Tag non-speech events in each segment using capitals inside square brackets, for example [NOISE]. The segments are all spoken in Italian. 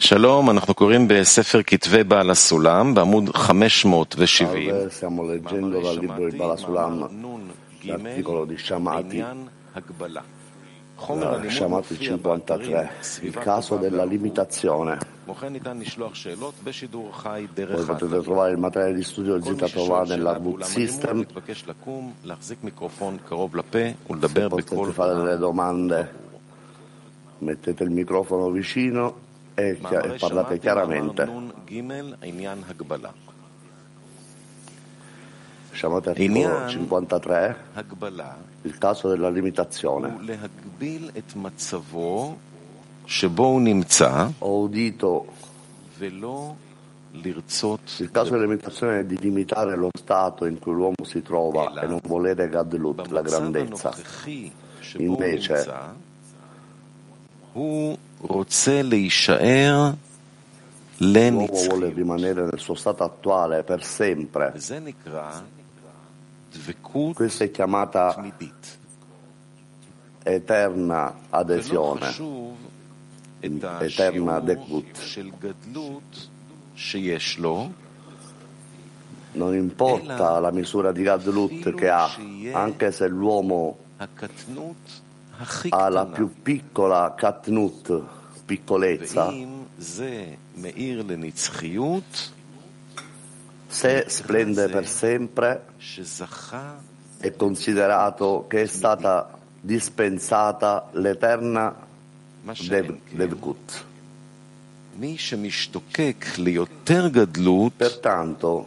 שלום, אנחנו קוראים בספר כתבי בעל הסולם בעמוד 570. Salve, stiamo leggendo dal libro di Balasulam l'articolo di Shamati, חומר הלימוד Shamati מופיע באתרים 53, il סביבת caso כוכב della יעקב. limitazione. כמו כן ניתן לשלוח שאלות בשידור חי Voi דרך potete האתר. trovare il materiale di studio del כל מי Zita ששואל Tova שאלה nell'Arboot באולם הלימוד System. מתבקש לקום, להחזיק מיקרופון קרוב לפה ולדבר בקול Potete fare delle domande, mettete il microfono vicino eh, parlate chiaramente. Siamo ad 53, il caso della limitazione. Ho udito il caso della limitazione è di limitare lo stato in cui l'uomo si trova e non volere gadlut, la grandezza. Invece, L'uomo vuole rimanere nel suo stato attuale per sempre. Questa è chiamata eterna adesione, mm, eterna dekut. Non importa la misura di Gadlut che ha, anche se l'uomo alla più piccola katnut, piccolezza, se splende per sempre, è considerato che è stata dispensata l'eterna Dev- Pertanto,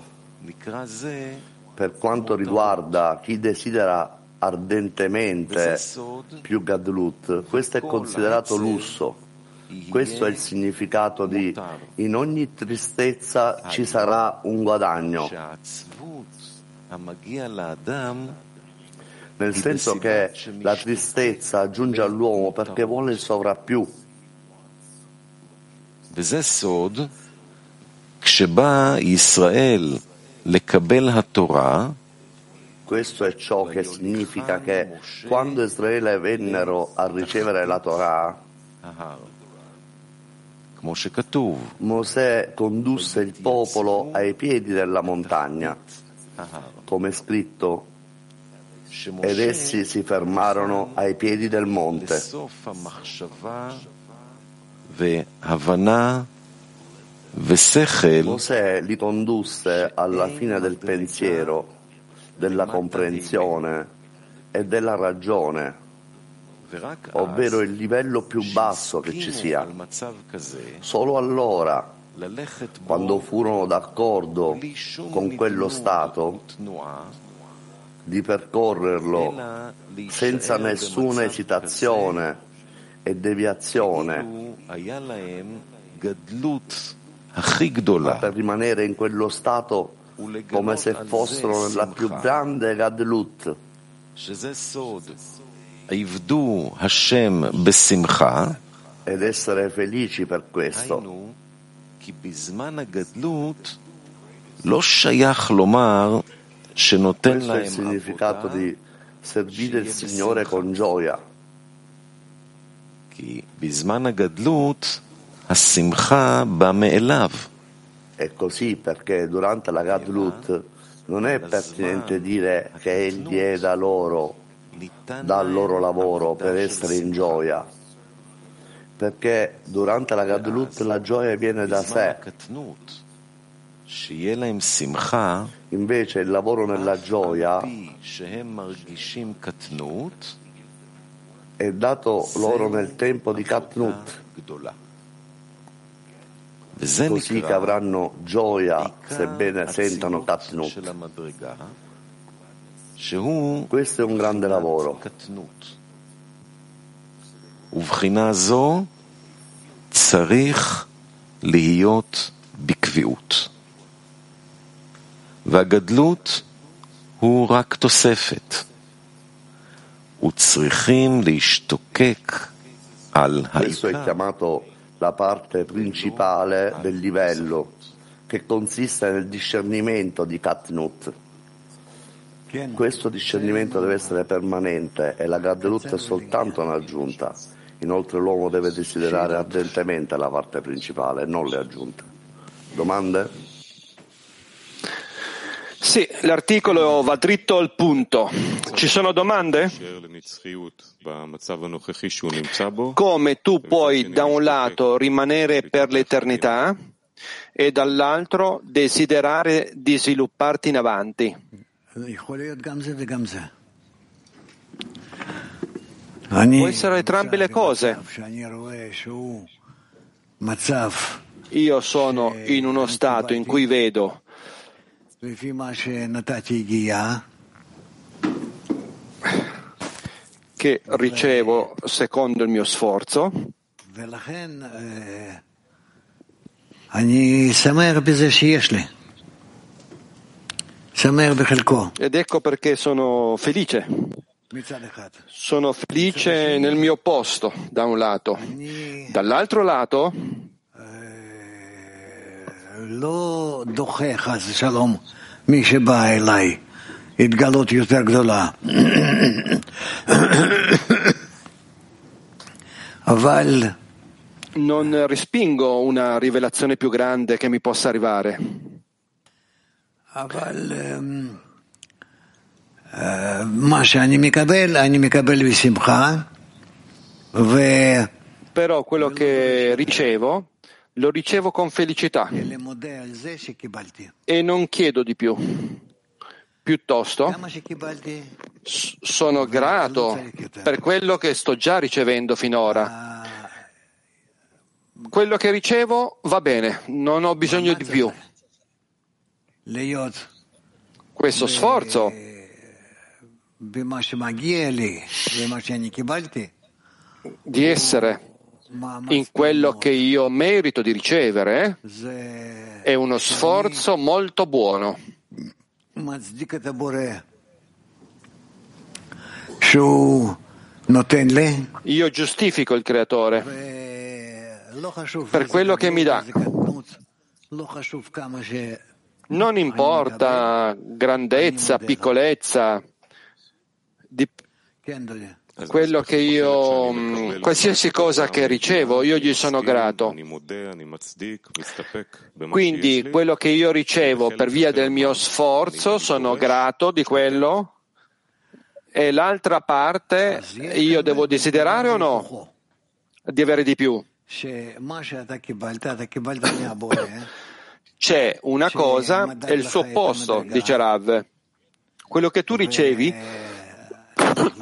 per quanto riguarda chi desidera ardentemente סוד, più Gadlut, questo è considerato lusso. Questo è il significato di in ogni tristezza ci sarà un guadagno, שהעצבות המגיע לאדם nel senso che la tristezza giunge all'uomo perché vuole il sovrappiù. וזה סוד, כשבא ישראל לקבל התורה, questo è ciò che significa che quando Israele vennero a ricevere la Torah, Mosè condusse il popolo ai piedi della montagna, come è scritto, ed essi si fermarono ai piedi del monte. Mosè li condusse alla fine del pensiero della comprensione e della ragione, ovvero il livello più basso che ci sia. Solo allora, quando furono d'accordo con quello Stato, di percorrerlo senza nessuna esitazione e deviazione, ma per rimanere in quello stato come se fossero nella più grande Gadlut, שזה סוד. עבדו השם בשמחה, ed essere felici per questo. היינו, כי בזמן הגדלות לא שייך לומר שנותן Questo è il להם significato עבודה, di servire il Signore con gioia, כי בזמן הגדלות השמחה בא מאליו. è così perché durante la Gadlut non è pertinente dire che egli è da loro, dal loro lavoro per essere in gioia, perché durante la Gadlut la gioia viene da sé. Invece il lavoro nella gioia è dato loro nel tempo di Katnut così che נקרא avranno gioia עיקר sebbene sentano אצילות Katnut. של המדרגה, שהוא Questo è un grande lavoro. קטנות. ובחינה זו צריך להיות בקביעות. והגדלות הוא רק תוספת. וצריכים להשתוקק על Questo è העיקר. la parte principale del livello, che consiste nel discernimento di Katnut. Questo discernimento deve essere permanente e la Gadlut è soltanto un'aggiunta. Inoltre l'uomo deve desiderare ardentemente la parte principale non le aggiunte. Domande? Sì, l'articolo va dritto al punto. Ci sono domande? Come tu puoi da un lato rimanere per l'eternità e dall'altro desiderare di svilupparti in avanti? Può essere entrambe le cose. Io sono in uno stato in cui vedo che ricevo secondo il mio sforzo. Ed ecco perché sono felice. Sono felice nel mio posto, da un lato. Dall'altro lato, התגלות יותר גדולה. אבל non respingo una rivelazione più grande che mi possa arrivare. אבל מה שאני מקבל, אני מקבל בשמחה, ו... Però quello che ricevo lo ricevo con felicità. E non chiedo di più. Piuttosto sono grato per quello che sto già ricevendo finora. Quello che ricevo va bene, non ho bisogno di più. Questo sforzo. Di essere in quello che io merito di ricevere è uno sforzo molto buono. Io giustifico il creatore. Per quello che mi dà. Non importa grandezza, piccolezza, quello che io, mm, qualsiasi cosa che ricevo, io gli sono grato. Quindi quello che io ricevo per via del mio sforzo, sono grato di quello. E l'altra parte io devo desiderare o no? Di avere di più. C'è una cosa e il suo opposto, dice Rav. Quello che tu ricevi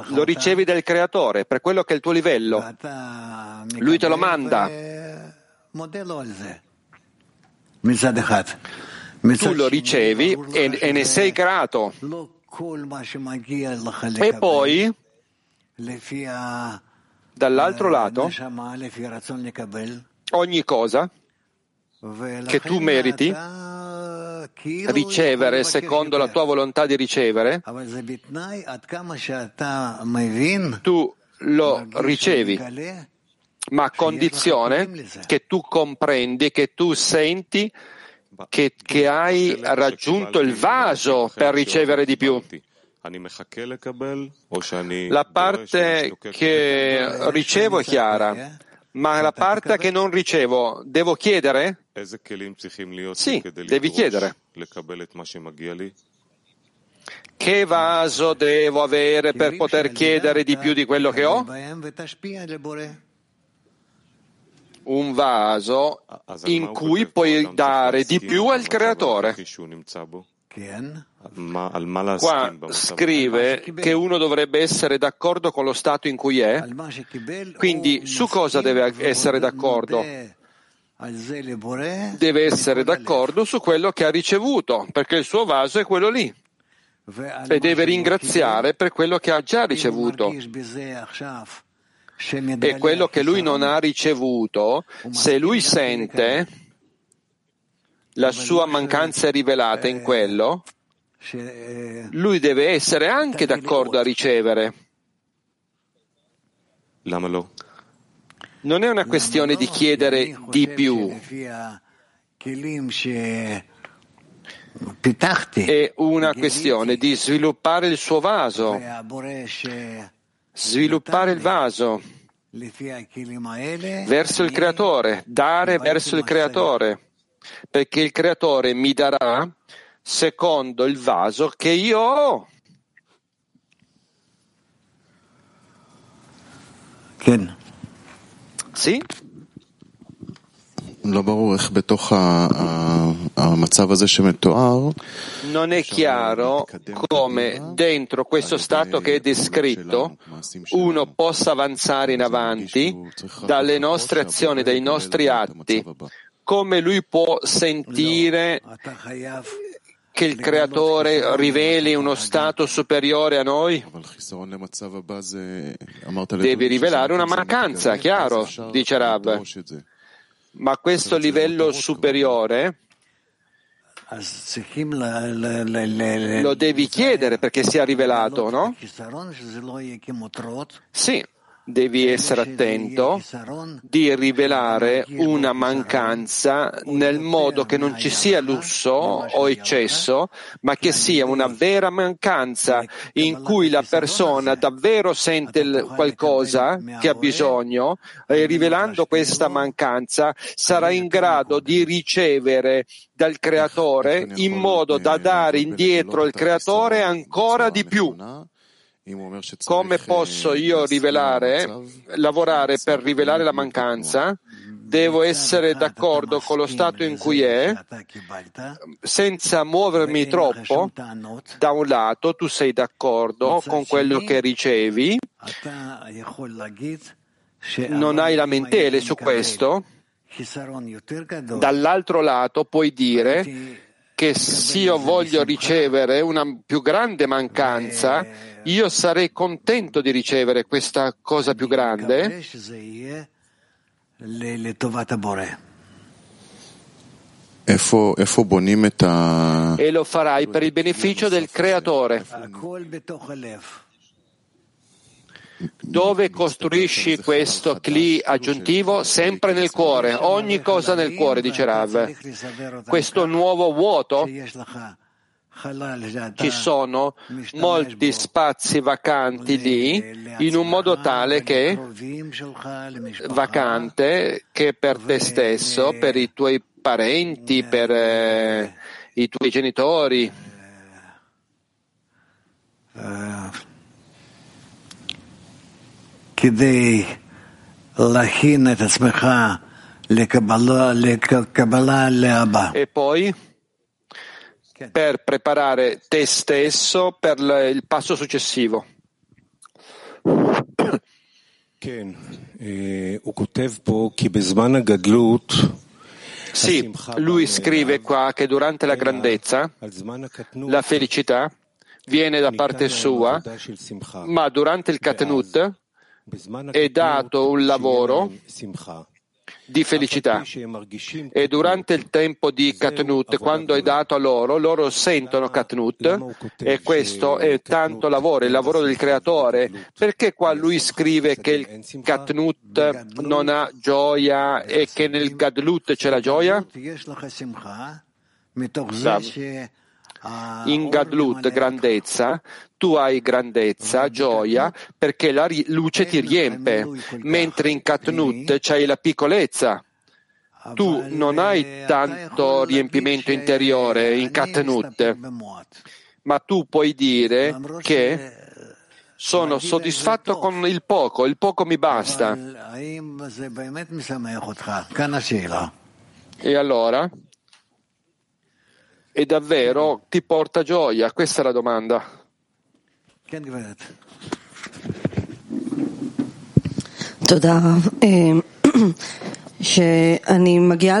lo ricevi dal creatore per quello che è il tuo livello. Lui te lo manda. Tu lo ricevi e, e ne sei grato. E poi, dall'altro lato, ogni cosa che tu meriti ricevere secondo la tua volontà di ricevere, tu lo ricevi, ma a condizione che tu comprendi, che tu senti che, che hai raggiunto il vaso per ricevere di più. La parte che ricevo è chiara, ma la parte che non ricevo devo chiedere? Sì, devi chiedere. Che vaso devo avere per poter chiedere di più di quello che ho? Un vaso in cui puoi dare di più al creatore. Qua scrive che uno dovrebbe essere d'accordo con lo stato in cui è, quindi su cosa deve essere d'accordo? Deve essere d'accordo su quello che ha ricevuto, perché il suo vaso è quello lì. E deve ringraziare per quello che ha già ricevuto. E quello che lui non ha ricevuto, se lui sente la sua mancanza rivelata in quello, lui deve essere anche d'accordo a ricevere. Non è una questione di chiedere di più. È una questione di sviluppare il suo vaso, sviluppare il vaso verso il creatore, dare verso il creatore, perché il creatore mi darà secondo il vaso che io ho. Sì? Non è chiaro come dentro questo stato che è descritto uno possa avanzare in avanti dalle nostre azioni, dai nostri atti, come lui può sentire che il creatore riveli uno stato superiore a noi? Devi rivelare una mancanza, chiaro, dice Rab. Ma questo livello superiore lo devi chiedere perché sia rivelato, no? Sì, devi essere attento di rivelare una mancanza nel modo che non ci sia lusso o eccesso, ma che sia una vera mancanza in cui la persona davvero sente qualcosa che ha bisogno e rivelando questa mancanza sarà in grado di ricevere dal creatore in modo da dare indietro al creatore ancora di più. Come posso io rivelare, lavorare per rivelare la mancanza? Devo essere d'accordo con lo stato in cui è, senza muovermi troppo. Da un lato tu sei d'accordo con quello che ricevi, non hai lamentele su questo. Dall'altro lato puoi dire che se io voglio ricevere una più grande mancanza, io sarei contento di ricevere questa cosa più grande e lo farai per il beneficio del creatore. Dove costruisci questo cli aggiuntivo? Sempre nel cuore, ogni cosa nel cuore, dice Rav. Questo nuovo vuoto ci sono molti spazi vacanti lì in un modo tale che vacante che per te stesso, per i tuoi parenti, per eh, i tuoi genitori. E poi per preparare te stesso per il passo successivo. Sì, lui scrive qua che durante la grandezza la felicità viene da parte sua, ma durante il Katenut è dato un lavoro di felicità. E durante il tempo di Katnut, quando è dato a loro, loro sentono Katnut e questo è tanto lavoro, il lavoro del creatore. Perché qua lui scrive che il Katnut non ha gioia e che nel Gadlut c'è la gioia? In Gadlut, grandezza, tu hai grandezza, gioia, perché la luce ti riempie, mentre in Katnut c'hai la piccolezza. Tu non hai tanto riempimento interiore in Katnut, ma tu puoi dire che sono soddisfatto con il poco, il poco mi basta. E allora? E davvero ti porta gioia? Questa è la domanda. [CLEARS THROAT]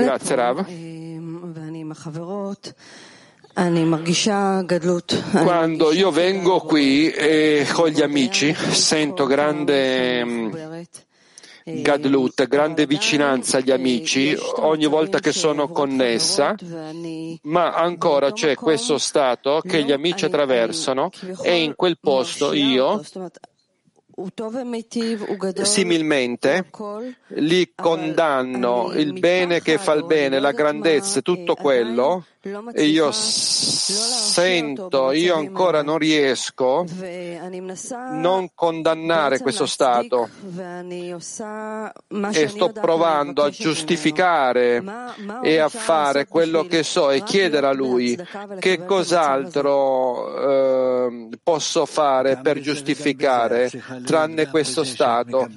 Grazie Rav. Quando io vengo qui e con gli amici sento grande Gadlut, grande vicinanza agli amici ogni volta che sono connessa, ma ancora c'è questo stato che gli amici attraversano e in quel posto io Similmente, li condanno il bene che fa il bene, la grandezza, tutto quello, e io sento, io ancora non riesco a non condannare questo stato. e sto provando a giustificare e a fare quello che so e chiedere a lui che cos'altro eh, posso fare per giustificare tranne questo stato.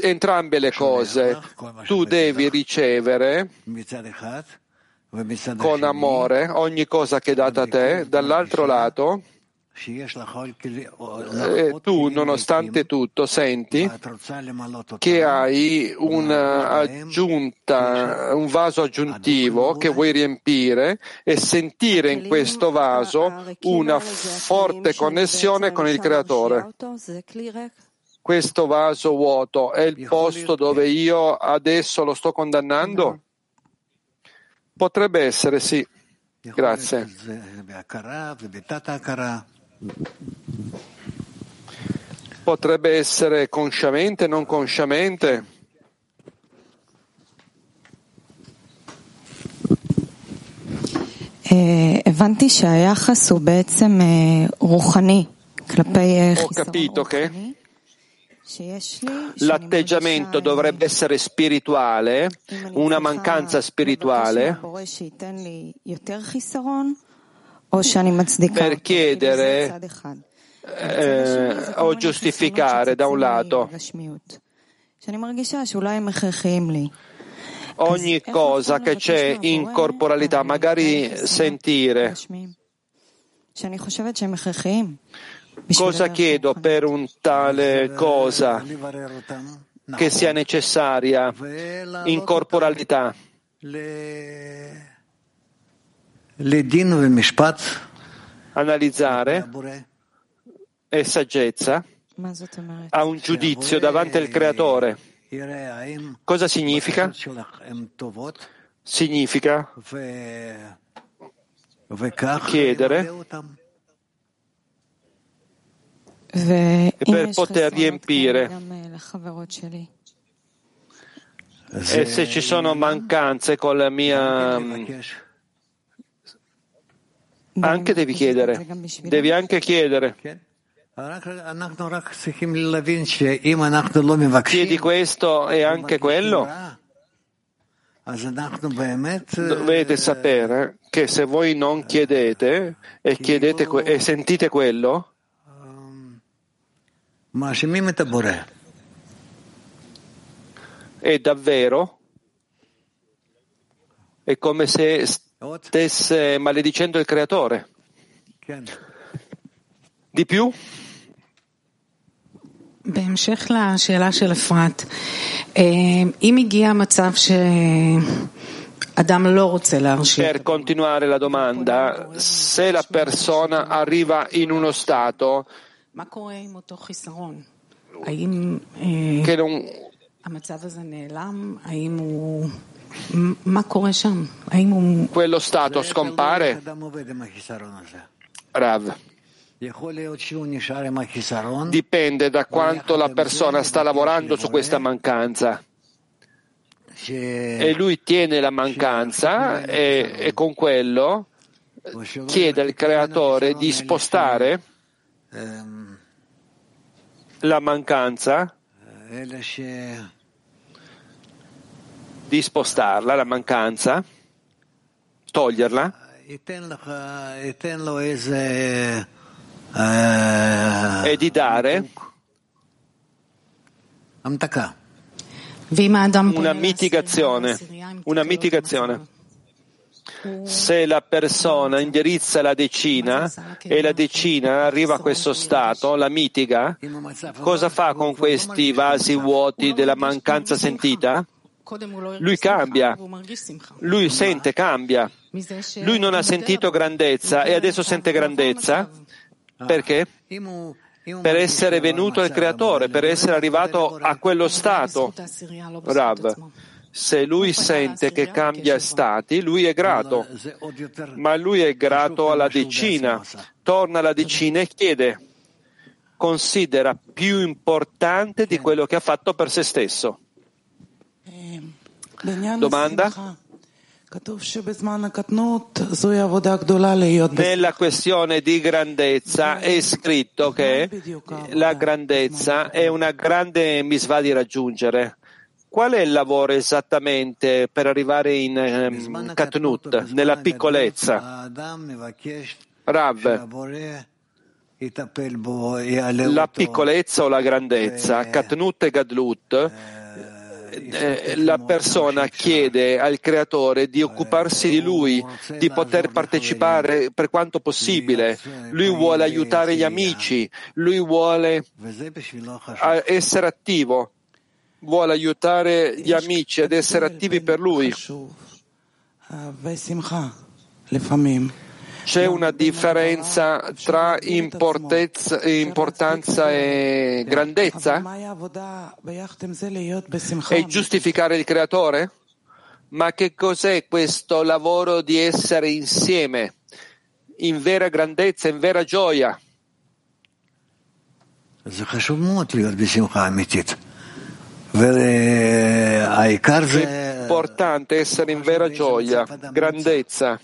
Entrambe le cose tu devi ricevere con amore ogni cosa che è data a te, dall'altro lato eh, tu, nonostante tutto, senti che hai un'aggiunta, un vaso aggiuntivo che vuoi riempire e sentire in questo vaso una forte connessione con il Creatore questo vaso vuoto è il posto dove io adesso lo sto condannando? Potrebbe essere sì. Grazie. Potrebbe essere consciamente, non consciamente? Ho capito che l'atteggiamento dovrebbe essere spirituale, una mancanza spirituale per chiedere eh, o giustificare da un lato ogni cosa che c'è in corporalità, magari sentire Cosa chiedo per un tale cosa che sia necessaria in corporalità? Analizzare e saggezza a un giudizio davanti al creatore. Cosa significa? Significa chiedere per poter riempire. E se ci sono mancanze con la mia... Anche devi chiedere, devi anche chiedere. Chiedi questo e anche quello? Dovete sapere che se voi non chiedete e, chiedete e sentite quello, è davvero? È come se stesse maledicendo il creatore. di più? בהמשך לשאלה של אפרת, אם הגיע מצב שאדם לא רוצה להרשיע... Per continuare la domanda, se la persona arriva in uno stato מה קורה עם אותו חיסרון? האם המצב הזה נעלם? האם הוא... ma Quello stato scompare? Rav. Dipende da quanto la persona sta lavorando su questa mancanza. E lui tiene la mancanza e, e con quello chiede al creatore di spostare la mancanza di spostarla, la mancanza, toglierla. E di dare una mitigazione, una mitigazione. Se la persona indirizza la decina e la decina arriva a questo stato, la mitiga, cosa fa con questi vasi vuoti della mancanza sentita? Lui cambia, lui sente, cambia. Lui non ha sentito grandezza e adesso sente grandezza. Perché? Per essere venuto il creatore, per essere arrivato a quello stato. Rav. Se lui sente che cambia stati, lui è grato, ma lui è grato alla decina. Torna alla decina e chiede, considera più importante di quello che ha fatto per se stesso. Domanda? Nella questione di grandezza è scritto che la grandezza è una grande misva di raggiungere. Qual è il lavoro esattamente per arrivare in um, Katnut, nella piccolezza? Rav, la piccolezza o la grandezza, Katnut e Gadlut, eh, la persona chiede al creatore di occuparsi di lui, di poter partecipare per quanto possibile. Lui vuole aiutare gli amici, lui vuole essere attivo, vuole aiutare gli amici ad essere attivi per lui. C'è una differenza tra importanza e grandezza? È giustificare il creatore? Ma che cos'è questo lavoro di essere insieme, in vera grandezza, in vera gioia? È importante essere in vera gioia, grandezza.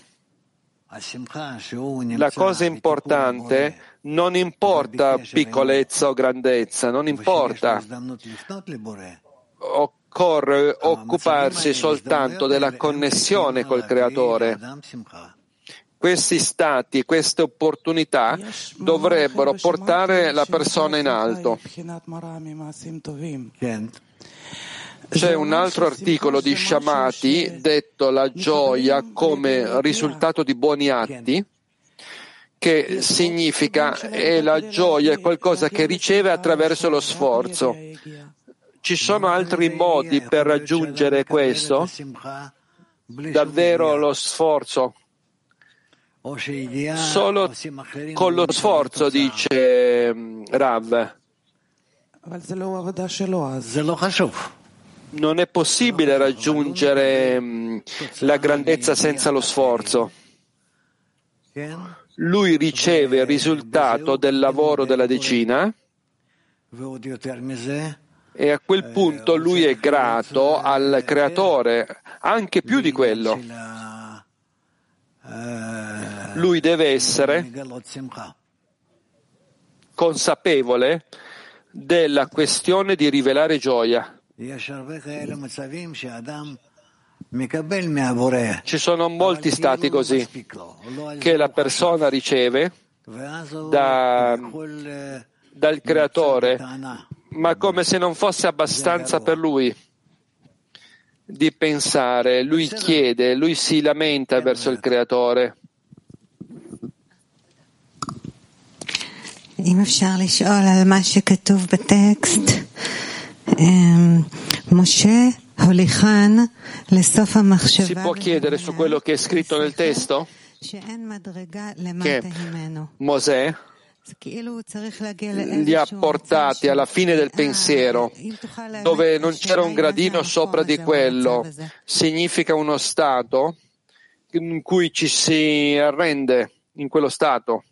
La cosa importante non importa piccolezza o grandezza, non importa. Occorre occuparsi soltanto della connessione col Creatore. Questi stati, queste opportunità dovrebbero portare la persona in alto. C'è un altro articolo di Shamati detto la gioia come risultato di buoni atti, che significa è la gioia è qualcosa che riceve attraverso lo sforzo. Ci sono altri modi per raggiungere questo? Davvero lo sforzo? Solo con lo sforzo, dice Rav non è possibile raggiungere mm, la grandezza senza lo sforzo. Lui riceve il risultato del lavoro della decina e a quel punto lui è grato al creatore, anche più di quello. Lui deve essere consapevole della questione di rivelare gioia. Ci sono molti stati così che la persona riceve da, dal creatore, ma come se non fosse abbastanza per lui di pensare, lui chiede, lui si lamenta verso il creatore. אם אפשר לשאול על מה שכתוב בטקסט, si può chiedere su quello che è scritto nel testo? Che Mosè li ha portati alla fine del pensiero, dove non c'era un gradino sopra di quello. Significa uno stato in cui ci si arrende in quello stato.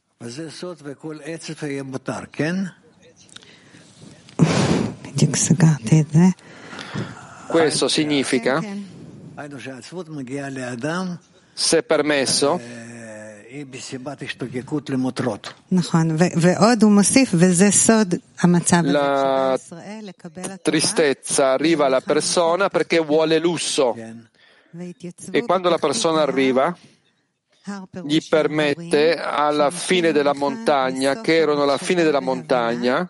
Questo significa, se permesso, la tristezza arriva alla persona perché vuole lusso. E quando la persona arriva gli permette alla fine della montagna, che erano la fine della montagna,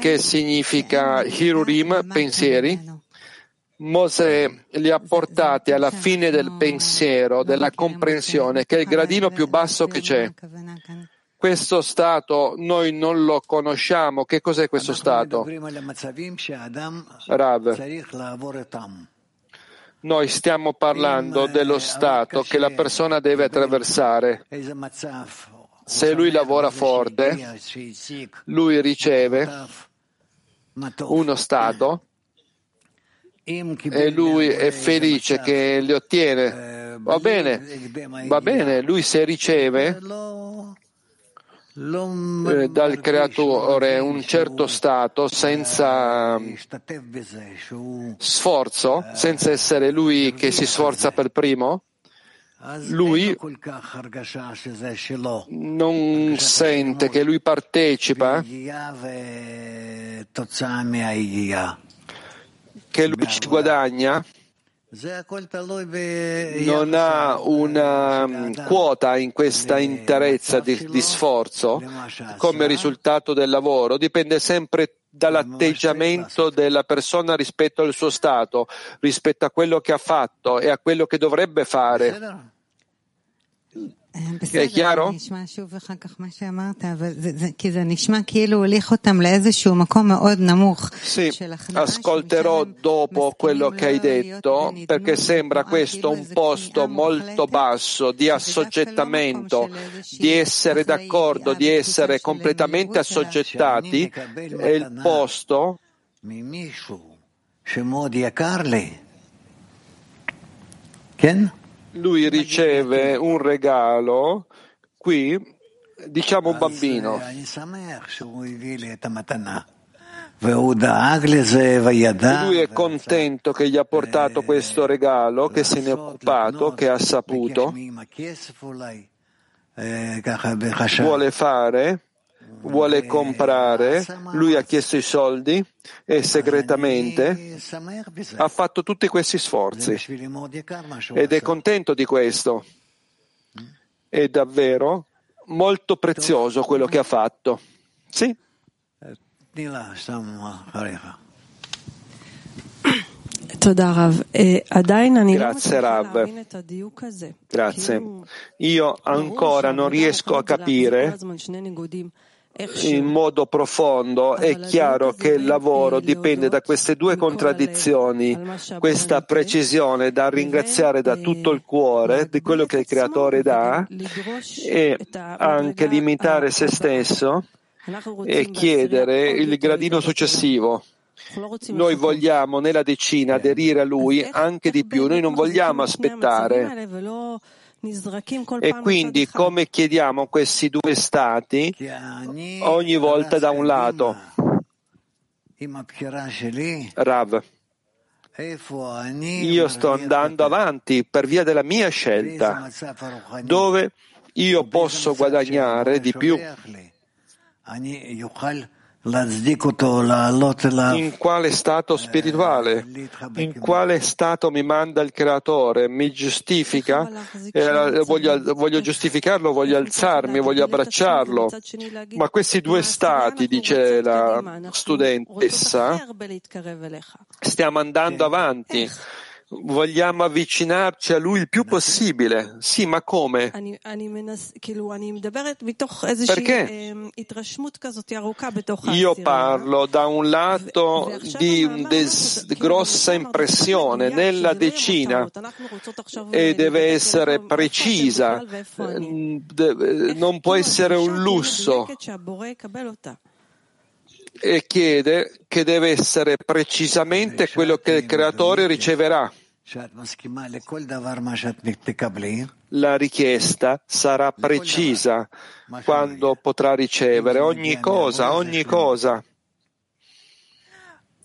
che significa Hirurim, pensieri. Mosè li ha portati alla fine del pensiero, della comprensione, che è il gradino più basso che c'è. Questo stato noi non lo conosciamo. Che cos'è questo stato? Rav. Noi stiamo parlando dello stato che la persona deve attraversare se lui lavora forte, lui riceve uno stato e lui è felice che li ottiene. Va bene, va bene, lui se riceve eh, dal creatore un certo stato senza sforzo, senza essere lui che si sforza per primo, lui non sente che lui partecipa, che lui ci guadagna, non ha una mm, quota in questa interezza di, di sforzo come risultato del lavoro, dipende sempre dall'atteggiamento della persona rispetto al suo stato, rispetto a quello che ha fatto e a quello che dovrebbe fare. È chiaro? Sì, ascolterò dopo quello che hai detto perché sembra questo un posto molto basso di assoggettamento, di essere d'accordo, di essere completamente assoggettati, è il posto lui riceve un regalo qui, diciamo un bambino. Lui è contento che gli ha portato questo regalo, che se ne è occupato, che ha saputo. Vuole fare vuole comprare, lui ha chiesto i soldi e segretamente ha fatto tutti questi sforzi ed è contento di questo. È davvero molto prezioso quello che ha fatto. Sì? Grazie Rav. Grazie. Io ancora non riesco a capire in modo profondo, è chiaro che il lavoro dipende da queste due contraddizioni, questa precisione da ringraziare da tutto il cuore di quello che il creatore dà e anche limitare se stesso e chiedere il gradino successivo. Noi vogliamo nella decina aderire a lui anche di più, noi non vogliamo aspettare. E quindi come chiediamo questi due stati ogni volta da un lato. Rav, io sto andando avanti per via della mia scelta, dove io posso guadagnare di più in quale stato spirituale, in quale stato mi manda il creatore, mi giustifica, eh, voglio, voglio, giustificarlo, voglio alzarmi, voglio abbracciarlo. Ma questi due stati, dice la studentessa, stiamo andando avanti vogliamo avvicinarci a lui il più possibile. Sì, ma come? Perché? Io parlo da un lato di una grossa impressione nella decina. E deve essere precisa, non può essere un lusso. e chiede che deve essere precisamente quello che il creatore riceverà. La richiesta sarà precisa quando potrà ricevere ogni cosa, ogni cosa.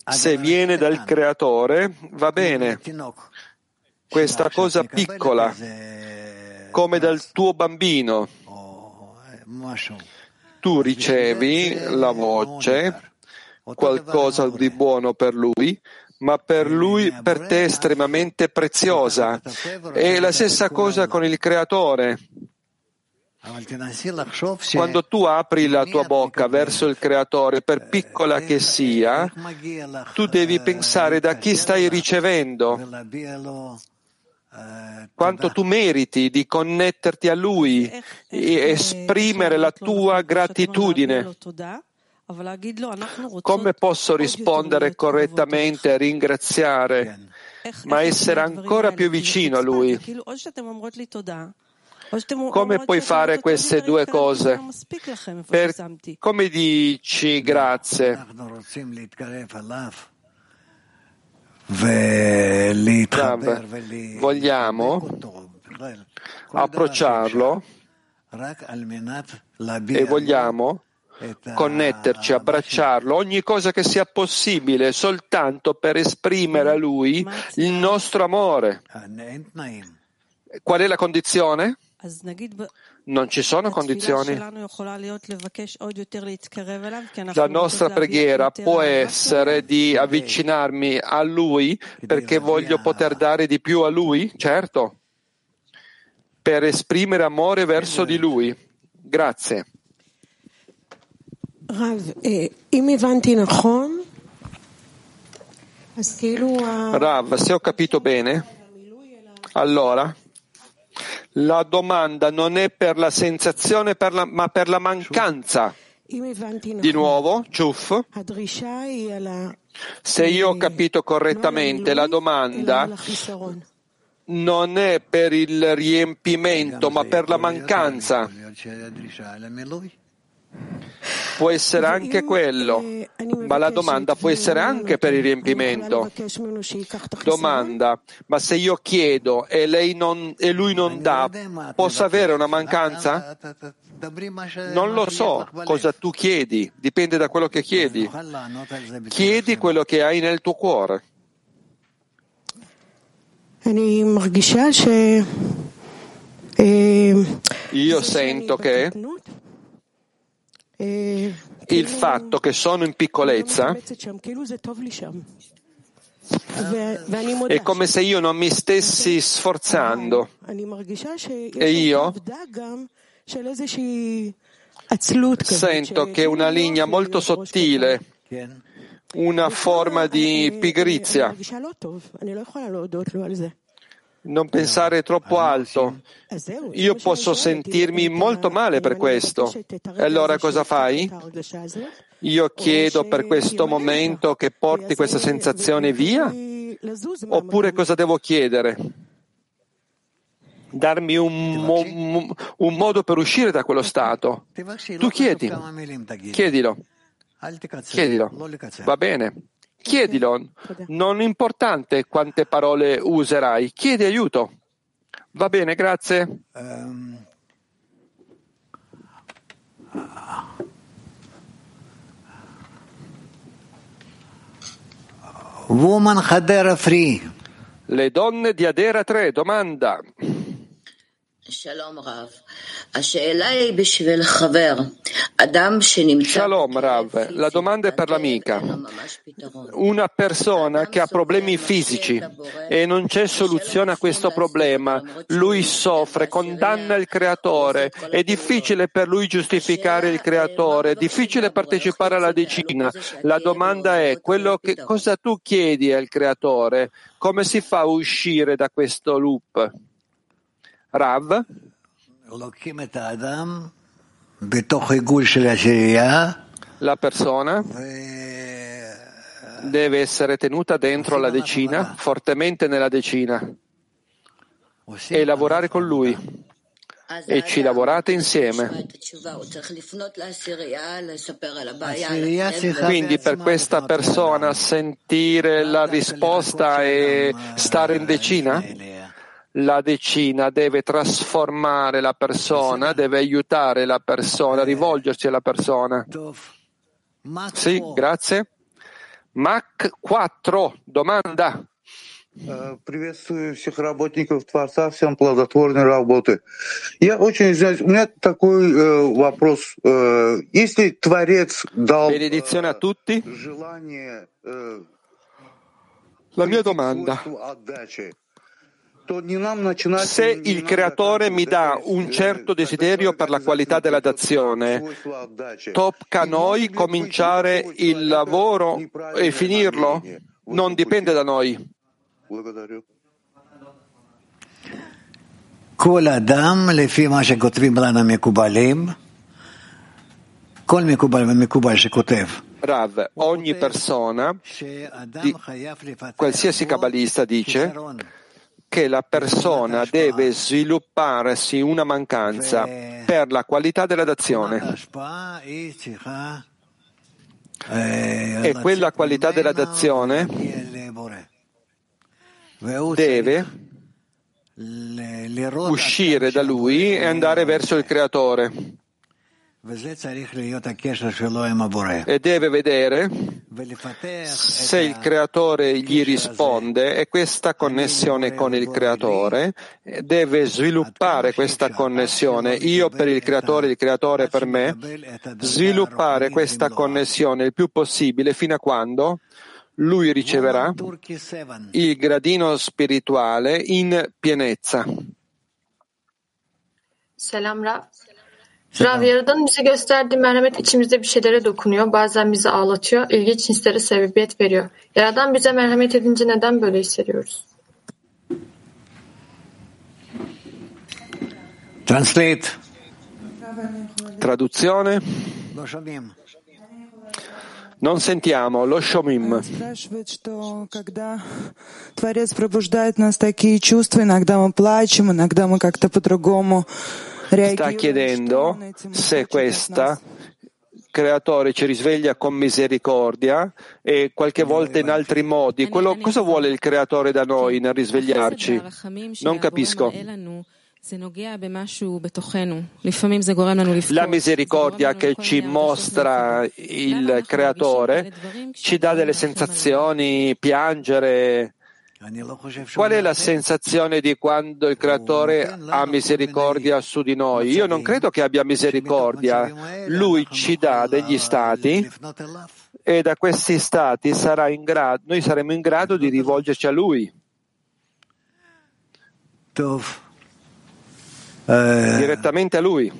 Se viene dal creatore, va bene. Questa cosa piccola, come dal tuo bambino, tu ricevi la voce, qualcosa di buono per lui, ma per lui, per te è estremamente preziosa. È la stessa cosa con il creatore. Quando tu apri la tua bocca verso il creatore, per piccola che sia, tu devi pensare da chi stai ricevendo, quanto tu meriti di connetterti a lui e esprimere la tua gratitudine. Come posso rispondere correttamente e ringraziare, ma essere ancora più vicino a Lui? Come puoi fare queste due cose? Per, come dici grazie? Vogliamo approcciarlo e vogliamo connetterci, abbracciarlo, ogni cosa che sia possibile, soltanto per esprimere a lui il nostro amore. Qual è la condizione? Non ci sono condizioni. La nostra preghiera può essere di avvicinarmi a Lui perché voglio poter dare di più a Lui, certo, per esprimere amore verso di Lui. Grazie. Rav, se ho capito bene, allora la domanda non è per la sensazione, per la, ma per la mancanza. Di nuovo, ciuff. Se io ho capito correttamente, la domanda non è per il riempimento, ma per la mancanza. Può essere anche quello, ma la domanda può essere anche per il riempimento. Domanda, ma se io chiedo e, lei non, e lui non dà, posso avere una mancanza? Non lo so cosa tu chiedi, dipende da quello che chiedi. Chiedi quello che hai nel tuo cuore. Io sento che il fatto che sono in piccolezza è come se io non mi stessi sforzando. E io sento che una linea molto sottile, una forma di pigrizia, non pensare troppo alto. Io posso sentirmi molto male per questo. E allora cosa fai? Io chiedo per questo momento che porti questa sensazione via? Oppure cosa devo chiedere? Darmi un, mo- un modo per uscire da quello stato. Tu chiedi, chiedilo, chiedilo, va bene. Chiedilo, non importante quante parole userai, chiedi aiuto. Va bene, grazie. Um, woman Hadera Free. Le donne di Adera 3, domanda. Shalom Rav. La domanda è per l'amica. Una persona che ha problemi fisici e non c'è soluzione a questo problema, lui soffre, condanna il creatore, è difficile per lui giustificare il creatore, è difficile partecipare alla decina. La domanda è quello che cosa tu chiedi al creatore? Come si fa a uscire da questo loop? Rav? La persona deve essere tenuta dentro la decina, fortemente nella decina, e lavorare con lui. E ci lavorate insieme. Quindi per questa persona sentire la risposta e stare in decina? la decina deve trasformare la persona, deve aiutare la persona, rivolgersi alla persona. Sì, grazie. Mac 4, domanda. Приветствую всех работников Творца, всем плодотворной работы. Я очень извиняюсь, у меня такой э, вопрос. Э, если Творец дал э, желание э, La mia domanda. Se il creatore mi dà un certo desiderio per la qualità della dazione, tocca a noi cominciare il lavoro e finirlo? Non dipende da noi. Rav, ogni persona, di, qualsiasi cabalista dice che la persona deve svilupparsi una mancanza per la qualità della dazione. E quella qualità della dazione deve uscire da lui e andare verso il creatore. E deve vedere se il creatore gli risponde e questa connessione con il creatore deve sviluppare questa connessione. io per il creatore, il creatore per me, sviluppare questa connessione il più possibile. Fino a quando? Lui riceverà il gradino spirituale in pienezza. Selam Rav. Rav Yaradan'ın bize gösterdiği merhamet içimizde bir şeylere dokunuyor. Bazen bizi ağlatıyor. ilginç hislere sebebiyet veriyor. Yaradan bize merhamet edince neden böyle hissediyoruz? Translate. Traduzione. Non sentiamo lo Shomim. спрашивает, что когда Творец пробуждает в нас такие чувства, иногда мы плачем, иногда мы как-то по-другому Sta chiedendo se questa creatore ci risveglia con misericordia e qualche volta in altri modi. Quello, cosa vuole il creatore da noi nel risvegliarci? Non capisco. La misericordia che ci mostra il creatore ci dà delle sensazioni, piangere. Qual è la sensazione di quando il creatore ha misericordia su di noi? Io non credo che abbia misericordia. Lui ci dà degli stati e da questi stati grado, noi saremo in grado di rivolgerci a lui. direttamente a lui.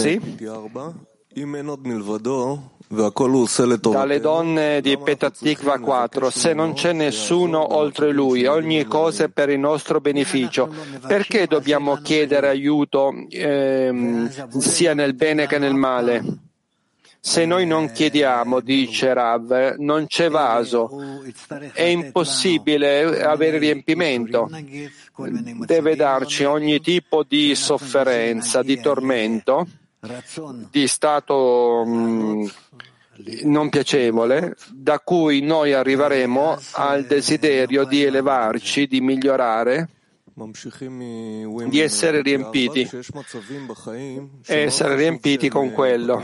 Sì? Dalle donne di Petatikva 4, se non c'è nessuno oltre lui, ogni cosa è per il nostro beneficio, perché dobbiamo chiedere aiuto eh, sia nel bene che nel male? Se noi non chiediamo, dice Rav, non c'è vaso, è impossibile avere riempimento. Deve darci ogni tipo di sofferenza, di tormento, di stato mh, non piacevole, da cui noi arriveremo al desiderio di elevarci, di migliorare di essere riempiti, essere riempiti con quello.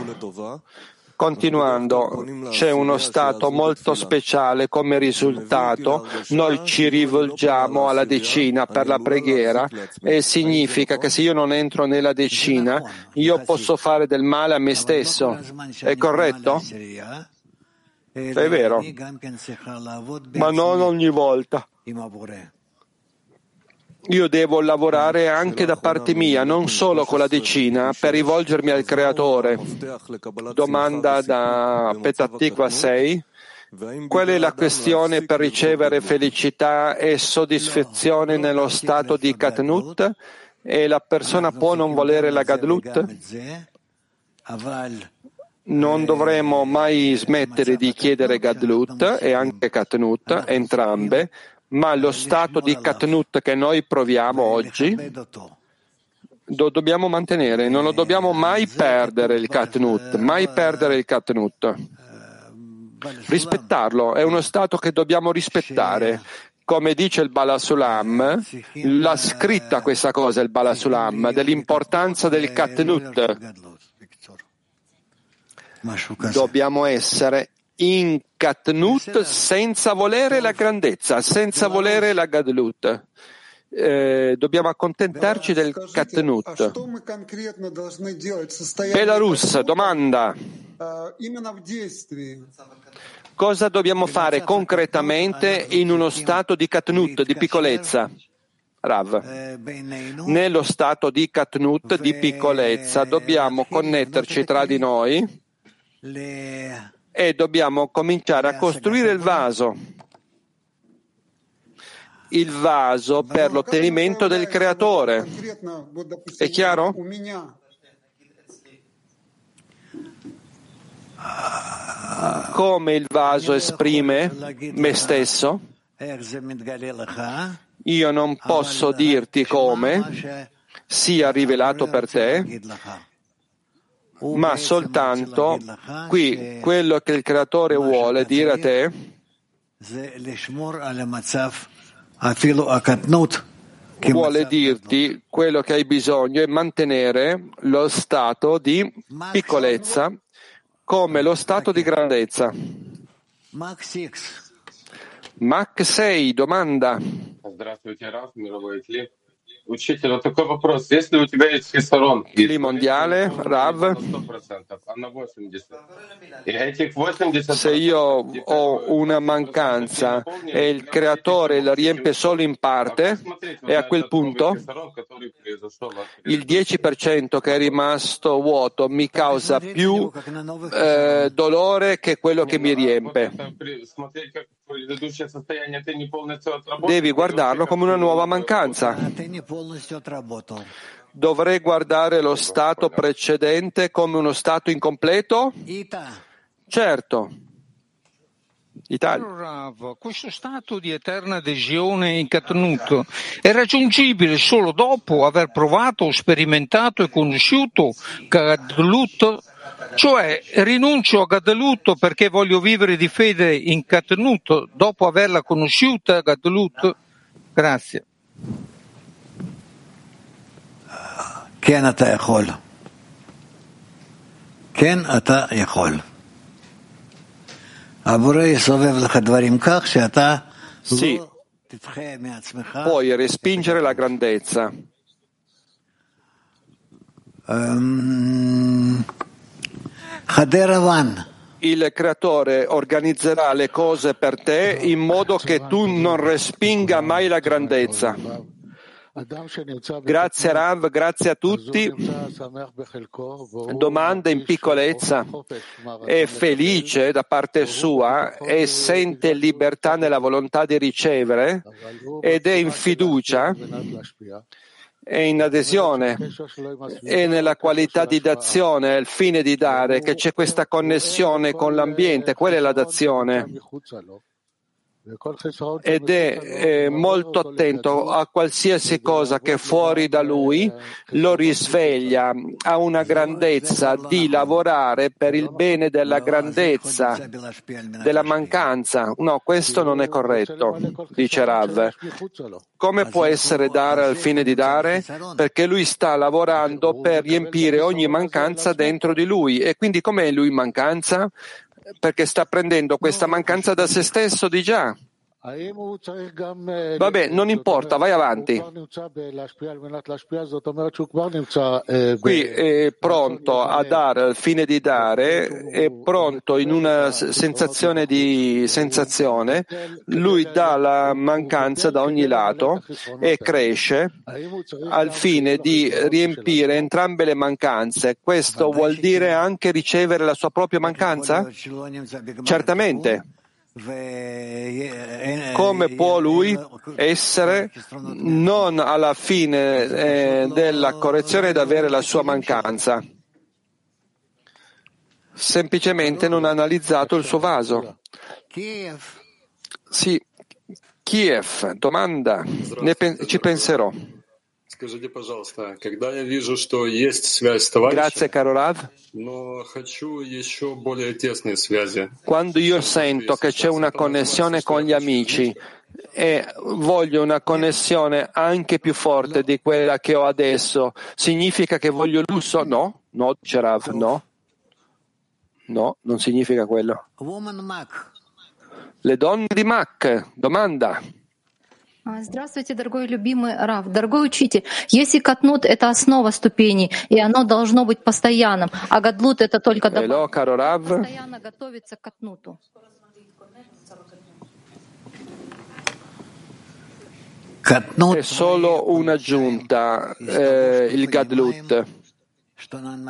Continuando, c'è uno stato molto speciale come risultato, noi ci rivolgiamo alla decina per la preghiera e significa che se io non entro nella decina, io posso fare del male a me stesso. È corretto? È vero, ma non ogni volta. Io devo lavorare anche da parte mia, non solo con la decina, per rivolgermi al Creatore. Domanda da Petatikva 6. Qual è la questione per ricevere felicità e soddisfazione nello stato di Katnut? E la persona può non volere la Gadlut? Non dovremo mai smettere di chiedere Gadlut e anche Katnut, entrambe, ma lo stato di Katnut che noi proviamo oggi lo dobbiamo mantenere, non lo dobbiamo mai perdere il Katnut, mai perdere il Katnut. Rispettarlo, è uno stato che dobbiamo rispettare. Come dice il Balasulam, l'ha scritta questa cosa il Balasulam, dell'importanza del Katnut. Dobbiamo essere in Katnut senza volere la grandezza, senza volere la Gadlut. Eh, dobbiamo accontentarci del Katnut. Belarus, domanda. Cosa dobbiamo fare concretamente in uno stato di Katnut, di piccolezza? Rav. Nello stato di Katnut, di piccolezza, dobbiamo connetterci tra di noi e dobbiamo cominciare a costruire il vaso. Il vaso per l'ottenimento del creatore. È chiaro? Come il vaso esprime me stesso? Io non posso dirti come sia rivelato per te, ma soltanto qui quello che il creatore vuole dire a te vuole dirti quello che hai bisogno è mantenere lo stato di piccolezza come lo stato di grandezza. Mach 6, domanda. Здравствуйте, Раф, мировой Итли. Учитель, вот такой вопрос. Если у тебя есть хисарон, Li mondiale, Rav, 100%, а на 80%, и этих 80% se io ho una mancanza e il creatore la riempie solo in parte, e a quel punto il 10% che è rimasto vuoto mi causa più eh, dolore che quello che mi riempie. Devi guardarlo come una nuova mancanza. Dovrei guardare lo stato precedente come uno stato incompleto? Certo. Italia. Questo stato di eterna adesione incatenuto è raggiungibile solo dopo aver provato, sperimentato e conosciuto Kadlut cioè rinuncio a Gadlut perché voglio vivere di fede in Katnut dopo averla conosciuta Gadlut? Grazie. כן אתה יכול. כן אתה יכול. הבורא יסובב לך דברים כך שאתה Sì, לא תדחה מעצמך. puoi respingere la grandezza. אמ, חדרה וואן. Il creatore organizzerà le cose per te in modo che tu non respinga mai la grandezza. Grazie Rav, grazie a tutti. Domanda in piccolezza. È felice da parte sua e sente libertà nella volontà di ricevere ed è in fiducia e in adesione e nella qualità di dazione, il fine di dare, che c'è questa connessione con l'ambiente, quella è la dazione ed è eh, molto attento a qualsiasi cosa che fuori da lui lo risveglia a una grandezza di lavorare per il bene della grandezza, della mancanza. No, questo non è corretto, dice Rav. Come può essere dare al fine di dare? Perché lui sta lavorando per riempire ogni mancanza dentro di lui. E quindi com'è lui mancanza? Perché sta prendendo questa mancanza da se stesso di già. Vabbè, non importa, vai avanti. Qui è pronto a dare al fine di dare, è pronto in una sensazione di sensazione, lui dà la mancanza da ogni lato e cresce al fine di riempire entrambe le mancanze. Questo vuol dire anche ricevere la sua propria mancanza? Certamente. Come può lui essere non alla fine eh, della correzione ed avere la sua mancanza? Semplicemente non ha analizzato il suo vaso. Sì, Kiev, domanda, pen- ci penserò. Grazie caro Rav. Quando io sento che c'è una connessione con gli amici e voglio una connessione anche più forte di quella che ho adesso, significa che voglio lusso? No, no, dice no. No, non significa quello. Le donne di Mac, domanda. А, Здравствуйте, дорогой любимый Рав. Дорогой учитель, если катнут — это основа ступени, и оно должно быть постоянным, а гадлут — это только Hello, добавка, постоянно готовиться к катнуту. È solo un'aggiunta, eh, il Gadlut. что нам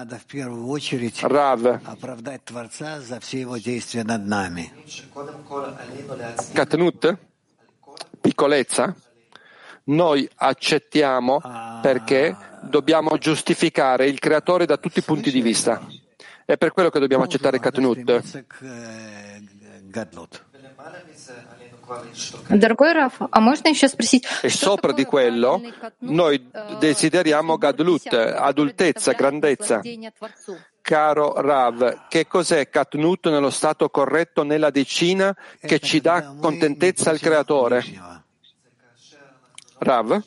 piccolezza? Noi accettiamo perché dobbiamo giustificare il creatore da tutti i punti di vista. È per quello che dobbiamo accettare Katnut. E sopra di quello noi desideriamo Gadlut, adultezza, grandezza. Caro Rav, che cos'è Katnut nello stato corretto nella decina che ci dà contentezza al Creatore? Rav?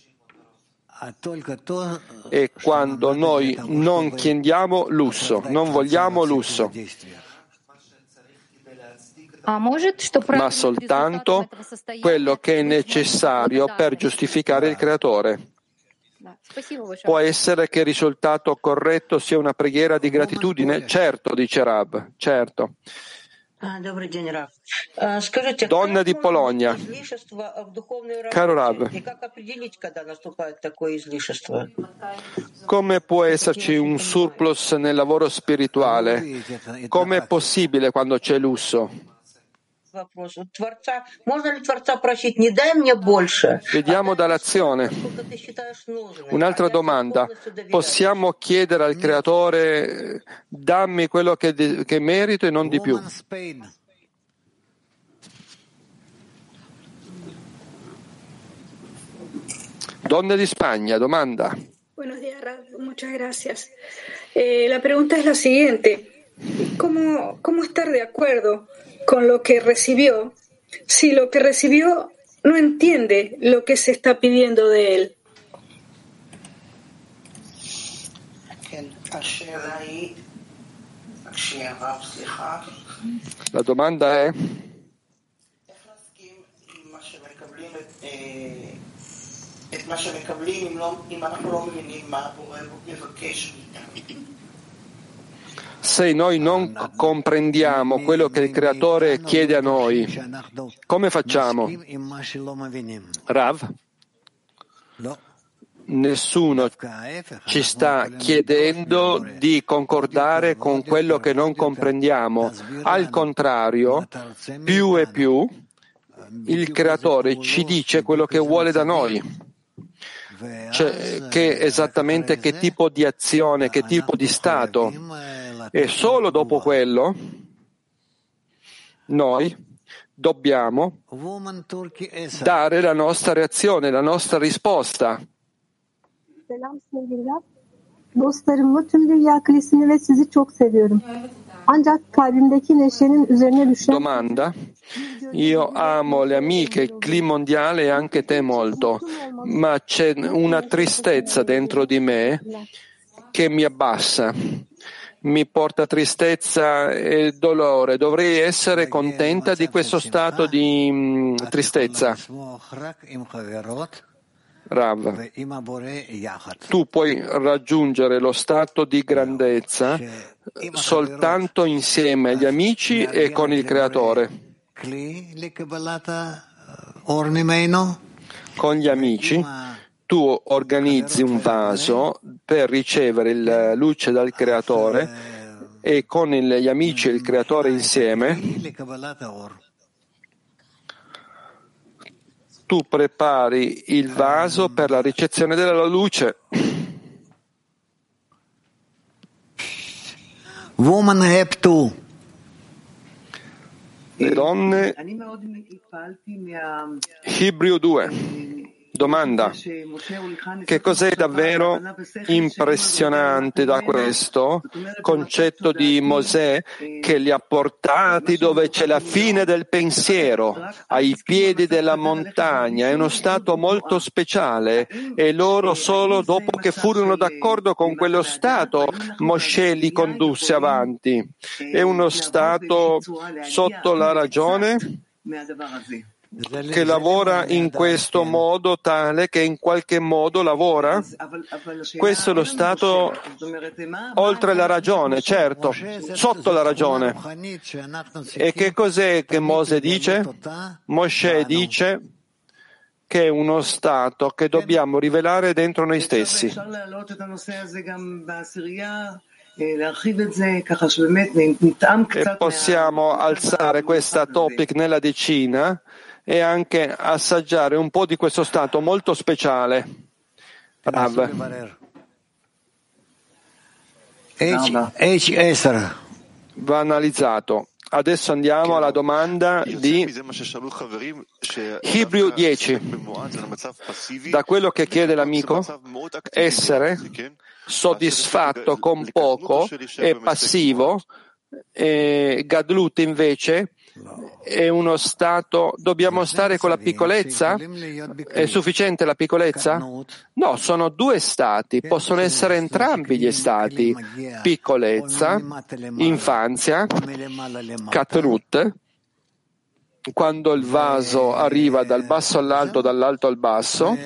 è quando noi non chiediamo lusso, non vogliamo lusso, ma soltanto quello che è necessario per giustificare il creatore. Può essere che il risultato corretto sia una preghiera di gratitudine? Certo, dice Rab, certo. Donna di Polonia. Caro Rav, come può esserci un surplus nel lavoro spirituale? Come è possibile quando c'è lusso? Vediamo dall'azione. Un'altra domanda. Possiamo chiedere al creatore dammi quello che, che merito e non di più? Donne di Spagna, domanda. Buenos días. Muchas gracias. Eh, la pregunta es la siguiente. ¿Cómo, ¿Cómo estar de acuerdo con lo que recibió si lo que recibió no entiende lo que se está pidiendo de él? La domanda è Se noi non comprendiamo quello che il Creatore chiede a noi, come facciamo? Rav? Nessuno ci sta chiedendo di concordare con quello che non comprendiamo. Al contrario, più e più il Creatore ci dice quello che vuole da noi. Cioè, che esattamente che tipo di azione, che tipo di stato. E solo dopo quello noi dobbiamo dare la nostra reazione, la nostra risposta. Selam sevgililer. Dostlarımla tüm dünya kilisini ve sizi çok seviyorum. Ancak kalbimdeki neşenin üzerine düşen... Domanda. Io amo le amiche, il clima mondiale e anche te molto, ma c'è una tristezza dentro di me che mi abbassa, mi porta tristezza e dolore. Dovrei essere contenta di questo stato di mm, tristezza. Rav, tu puoi raggiungere lo stato di grandezza soltanto insieme agli amici e con il Creatore. Con gli amici tu organizzi un vaso per ricevere la luce dal Creatore e con gli amici e il Creatore insieme tu prepari il vaso per la ricezione della luce. Woman have to. Le donne, Hebrew 2. Domanda. Che cos'è davvero impressionante da questo concetto di Mosè che li ha portati dove c'è la fine del pensiero, ai piedi della montagna? È uno stato molto speciale e loro solo dopo che furono d'accordo con quello stato Mosè li condusse avanti. È uno stato sotto la ragione? Che lavora in questo modo tale che in qualche modo lavora? Questo è lo stato oltre la ragione, certo, sotto la ragione. E che cos'è che Mosè dice? Mosè dice che è uno stato che dobbiamo rivelare dentro noi stessi. E possiamo alzare questa topic nella decina e anche assaggiare un po' di questo stato molto speciale. Rav. Va analizzato. Adesso andiamo alla domanda di Hebrew 10. Da quello che chiede l'amico, essere soddisfatto con poco e passivo, e Gadlut invece è uno stato, dobbiamo stare con la piccolezza? È sufficiente la piccolezza? No, sono due stati, possono essere entrambi gli stati, piccolezza, infanzia, katnut, quando il vaso arriva dal basso all'alto, dall'alto al basso,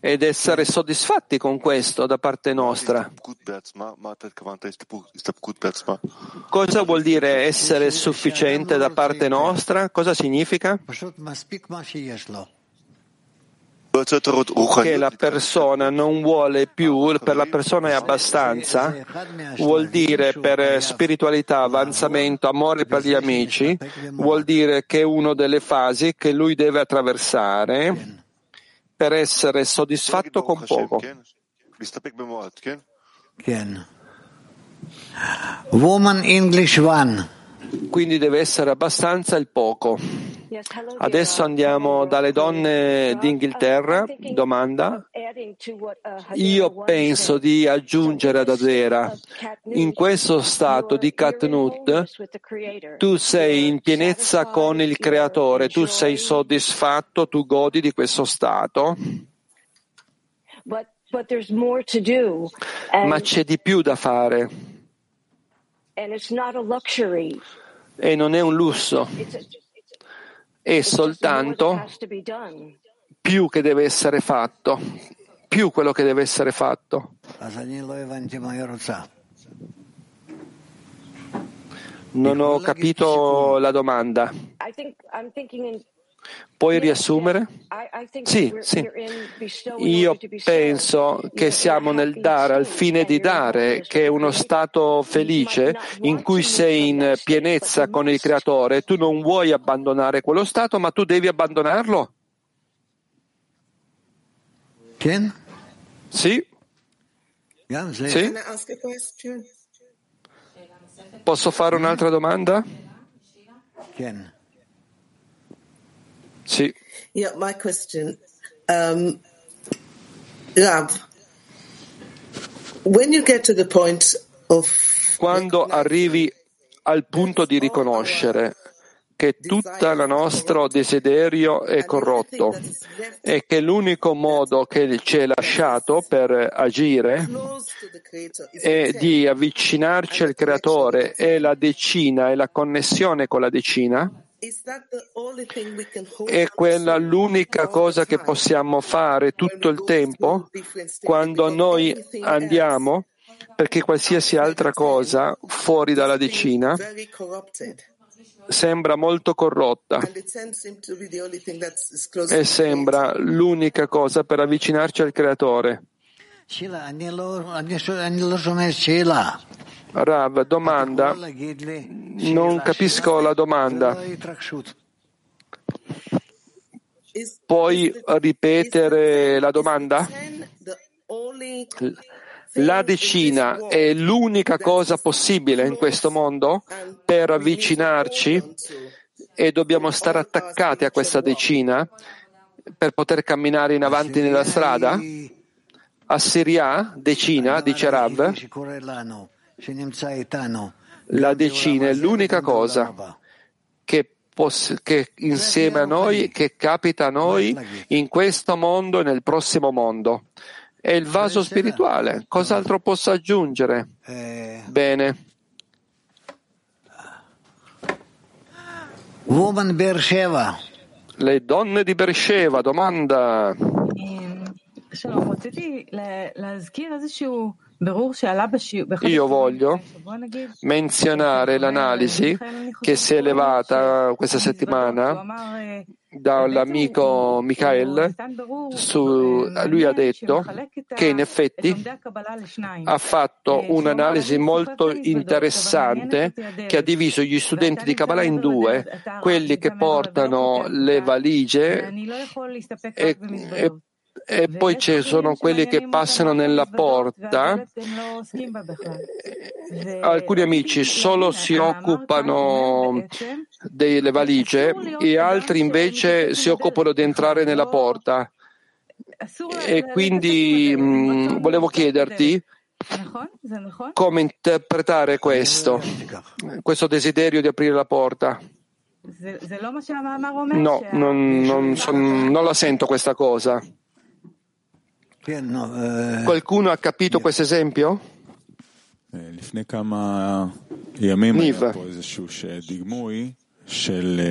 ed essere soddisfatti con questo da parte nostra. Cosa vuol dire essere sufficiente da parte nostra? Cosa significa? Che la persona non vuole più, per la persona è abbastanza, vuol dire per spiritualità, avanzamento, amore per gli amici, vuol dire che è una delle fasi che lui deve attraversare per essere soddisfatto con poco. Woman English One. Quindi deve essere abbastanza il poco. Adesso andiamo dalle donne d'Inghilterra. Domanda. Io penso di aggiungere ad Adera, in questo stato di Katnut, tu sei in pienezza con il Creatore, tu sei soddisfatto, tu godi di questo stato. Ma c'è di più da fare. E non è un lusso è soltanto più che deve essere fatto, più quello che deve essere fatto. Non ho capito la domanda. Puoi riassumere? Sì, sì. Io penso che siamo nel dare al fine di dare, che è uno stato felice in cui sei in pienezza con il Creatore. Tu non vuoi abbandonare quello stato, ma tu devi abbandonarlo? Ken? Sì. Sì. Posso fare un'altra domanda? Ken. Sì. Yeah, my question. Um, Rav, when you get to the point of Quando arrivi al punto di riconoscere che tutto il nostro desiderio è corrotto e che l'unico modo che ci è lasciato per agire è di avvicinarci al Creatore e la decina e la connessione con la decina, è quella l'unica cosa che possiamo fare tutto il tempo quando noi andiamo, perché qualsiasi altra cosa fuori dalla decina sembra molto corrotta e sembra l'unica cosa per avvicinarci al Creatore. Rav, domanda. Non capisco la domanda. Puoi ripetere la domanda? La decina è l'unica cosa possibile in questo mondo per avvicinarci e dobbiamo stare attaccati a questa decina per poter camminare in avanti nella strada? Assiria, decina, dice Rav, la decina è l'unica cosa che, poss- che insieme a noi, che capita a noi in questo mondo e nel prossimo mondo. È il vaso spirituale. Cos'altro posso aggiungere? Bene. Woman Beersheba. Le donne di Beersheba, domanda. Io voglio menzionare l'analisi che si è elevata questa settimana dall'amico Michael. Su, lui ha detto che in effetti ha fatto un'analisi molto interessante che ha diviso gli studenti di Kabbalah in due, quelli che portano le valigie e, e e poi ci sono quelli che passano nella porta. Alcuni amici solo si occupano delle valigie e altri invece si occupano di entrare nella porta. E quindi mh, volevo chiederti Come interpretare questo, questo desiderio di aprire la porta? No, non, non, son, non la sento questa cosa. Qualcuno ha capito questo esempio? Niv.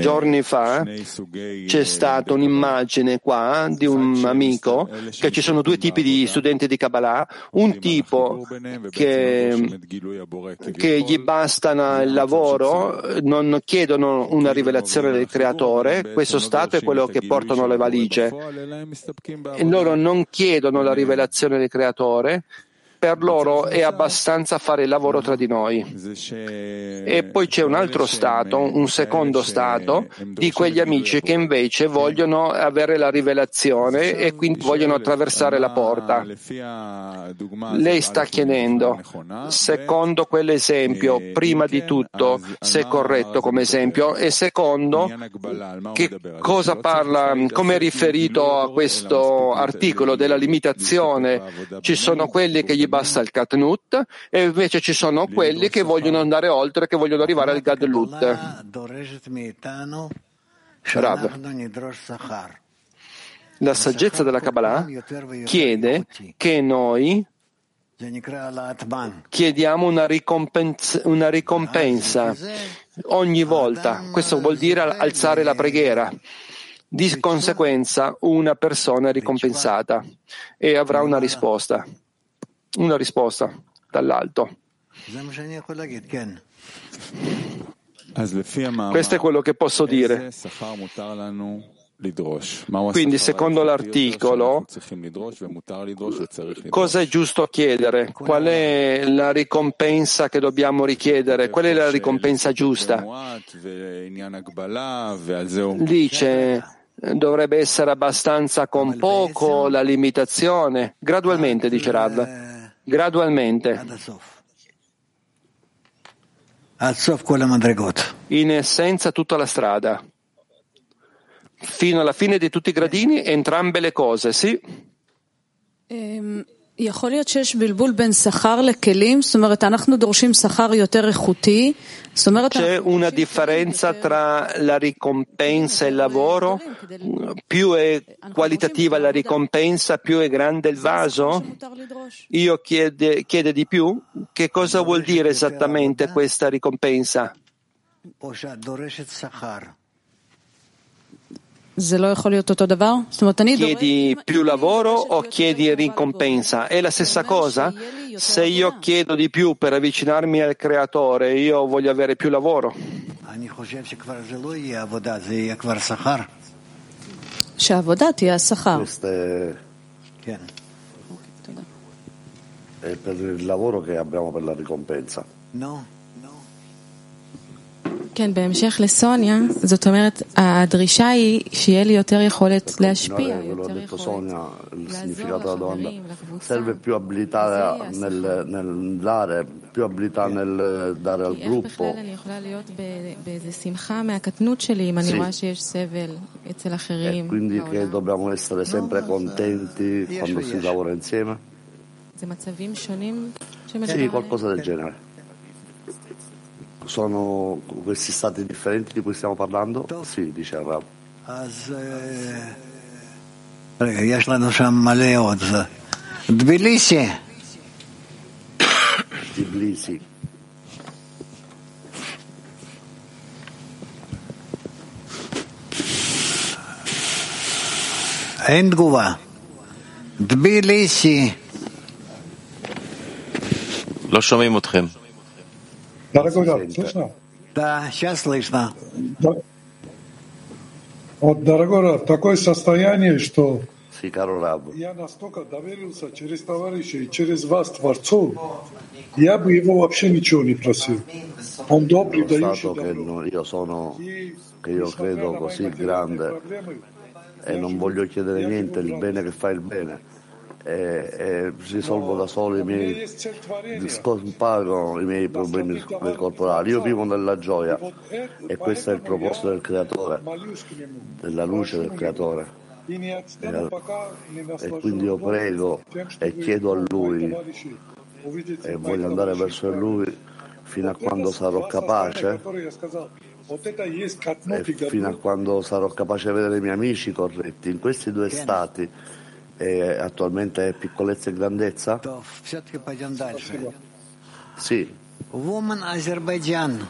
Giorni fa c'è stata un'immagine qua di un amico che ci sono due tipi di studenti di Kabbalah, un tipo che, che gli basta il lavoro, non chiedono una rivelazione del creatore, questo stato è quello che portano le valigie. E loro non chiedono la rivelazione del creatore, per loro è abbastanza fare il lavoro tra di noi. E poi c'è un altro stato, un secondo stato, di quegli amici che invece vogliono avere la rivelazione e quindi vogliono attraversare la porta. Lei sta chiedendo, secondo quell'esempio, prima di tutto, se è corretto come esempio, e secondo, che cosa parla, come è riferito a questo articolo della limitazione? Ci sono quelli che gli basta il Katnut e invece ci sono quelli che vogliono andare oltre, che vogliono arrivare al Gadlut. Rav. La saggezza della Kabbalah chiede che noi chiediamo una ricompensa, una ricompensa ogni volta. Questo vuol dire alzare la preghiera. Di conseguenza una persona è ricompensata e avrà una risposta una risposta dall'alto. Questo è quello che posso dire. Quindi, secondo l'articolo, cosa è giusto chiedere? Qual è la ricompensa che dobbiamo richiedere? Qual è la ricompensa giusta? Dice dovrebbe essere abbastanza con poco la limitazione, gradualmente, dice Rav gradualmente. In essenza tutta la strada. Fino alla fine di tutti i gradini, entrambe le cose, sì. Um... יכול להיות שיש בלבול בין שכר לכלים, זאת אומרת אנחנו דורשים שכר יותר איכותי, זאת אומרת... C'è una differenza tra la ricompensa e il lavoro? Più è qualitativa la ricompensa, più è grande il vaso? Io chiede, chiede di più? Che cosa vuol dire esattamente questa ricompensa? Chiedi più lavoro o chiedi ricompensa? È la stessa cosa? Se io chiedo di più per avvicinarmi al creatore, io voglio avere più lavoro. Questo è, è per il lavoro che abbiamo per la ricompensa. No. כן, בהמשך לסוניה, זאת אומרת, הדרישה היא שיהיה לי יותר יכולת להשפיע, יותר יכולת לעזור לחברים, לקבוצה. Serve più abilità nel, nel dare, più abilità nel dare al gruppo. איך בכלל אני יכולה להיות באיזה שמחה מהקטנות שלי אם אני רואה שיש סבל אצל אחרים Quindi che dobbiamo essere sempre contenti quando si lavora insieme? זה מצבים שונים Sì, qualcosa del genere sono questi stati differenti di cui stiamo parlando? Sì, dice il Rav. יש לנו שם מלא עוד. תביליסי. תביליסי. אין תגובה. תביליסי. לא שומעים אתכם. Дорогой Раб, слышно? Да, сейчас слышно. Да. Вот, дорогой Раб, такое состояние, что я настолько доверился через товарища и через вас, Творцу, я бы его вообще ничего не просил. Он добрый, дающий sono, che io credo così grande e non voglio chiedere niente, il bene che fa il bene e, e risolvo da solo i miei scomparo i miei problemi corporali io vivo nella gioia e questo è il proposito del creatore della luce del creatore. E, e quindi io prego e chiedo a lui e voglio andare verso Lui fino a quando sarò capace e fino a quando sarò capace di vedere i miei amici corretti. In questi due stati eh, attualmente è piccolezza e grandezza? Sì. Woman Azerbaijan.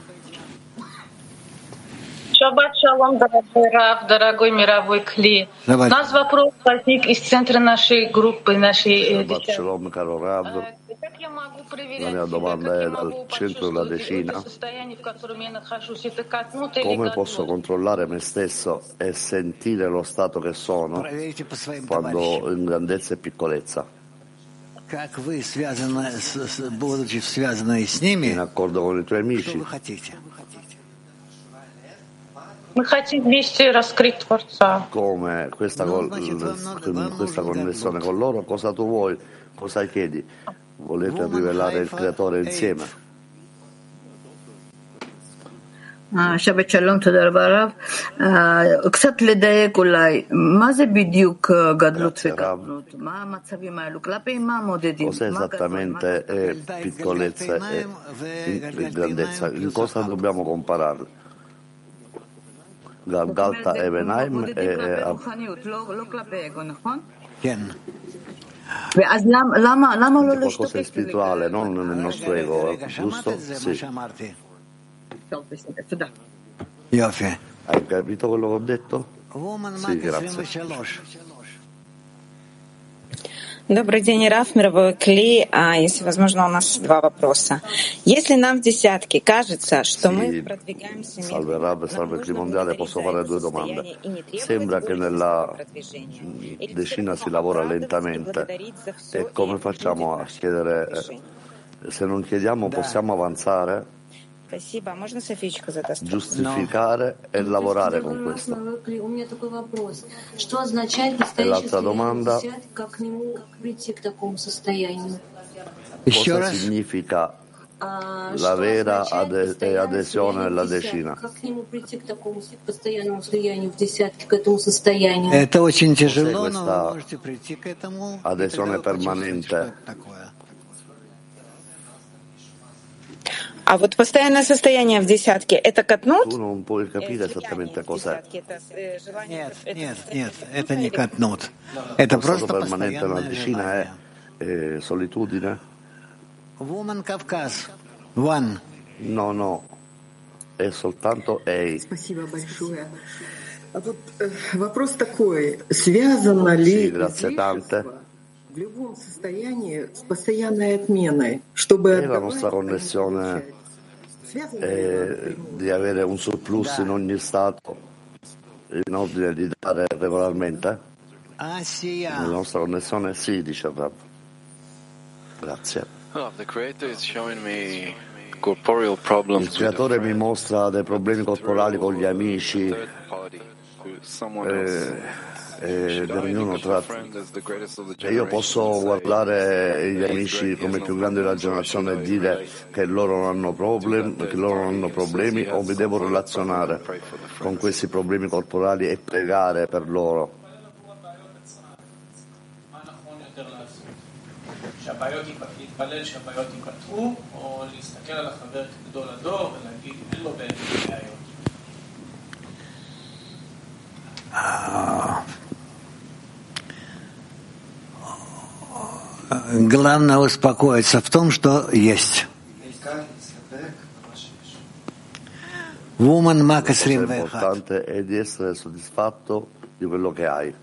Шаббат шалом, дорогой Рав, дорогой мировой Кли. Давай. У нас вопрос возник из центра нашей группы, нашей э, Шаббат шалом, каро Рав. А, как я могу проверять себя, как я могу почувствовать то состояние, в котором я нахожусь? Это катнут или Come posso controllare me stesso e sentire lo stato che sono quando in grandezza e piccolezza? Как вы связаны, будучи связаны с ними, что вы хотите? Мы хотим вместе раскрыть Творца. come questa, col- questa connessione con loro, cosa tu vuoi, cosa chiedi? Volete rivelare il creatore insieme? שבת שלום, תודה רבה רב. אה, קצת לדייק אולי, מה זה בדיוק אה, גדלות וקטנות? מה המצבים האלו? כלפי מה מודדים? Cos'è מה גדול? מה esattamente eh, piccolezza e in- grandezza? In cosa dobbiamo compararle? Galgalta e Benaim מודדים e, כלפי e רוחניות, לא לא כלפי אגו, נכון? כן. ואז למה- למה למה לא qualcosa di להשתתף? spirituale, non nel nostro ego, giusto? זה מה Sì. שאמרתי. טוב, בסדר, תודה. יופי. Hai capito quello che ho detto? Woman Sì, Mark grazie. 23. Добрый день, Раф, мировой Кли. А, если возможно, у нас два вопроса. Если нам в десятке кажется, что мы Sì, продвигаемся salve Rab, salve il mondiale, posso fare due domande. Sembra che nella mm, decina si lavora lentamente e come facciamo a chiedere, eh, se non chiediamo possiamo avanzare, giustificare e lavorare con questo. E l'altra domanda, cosa significa la vera ades- eh, adesione alla decina. Cos'è questa adesione permanente? А вот постоянное состояние в десятке — это катнут? Capire esattamente cos'è. Нет, Нет, нет, это не катнут. Это Lo stato просто постоянное è eh, solitudine? Woman Кавказ. One. No, no, è soltanto Ei. Спасибо большое. А вот э, вопрос такой, связано ли tante. в любом состоянии с постоянной отменой, чтобы E la отдавать, nostra connessione eh, di avere un surplus in ogni Stato in ordine di dare regolarmente? Ah, ah. La nostra connessione sì, dice Rav. Grazie. Il creatore mi mostra dei problemi corporali con gli amici. Eh, eh, di ognuno tra e io posso guardare gli amici come il più grande della generazione e dire che loro non hanno problemi, che loro non hanno problemi o mi devo relazionare con questi problemi corporali e pregare per loro. שהבעיות ייפ- להתפלל שהבעיות ייפתרו, או להסתכל על החבר כגדול הדור ולהגיד אין לו באמת בעיות. Главное успокоиться в том, что есть. Woman Maka La cosa 21. importante è di essere soddisfatto di quello che hai.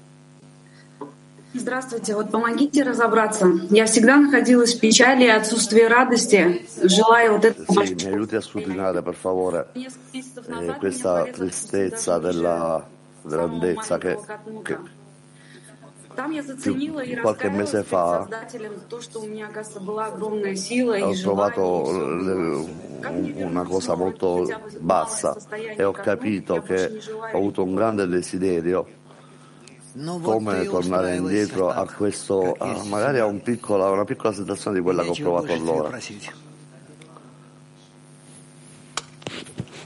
Здравствуйте. Вот помогите разобраться. Я всегда находилась в печали и отсутствии радости, желая вот это Sì, mi aiuti a scrutinare per favore eh, questa tristezza della grandezza che, che più, qualche mese fa ho trovato una cosa molto bassa e ho capito che ho avuto un grande desiderio. Come tornare indietro a questo, magari a un piccola, una piccola sensazione di quella che ho provato allora.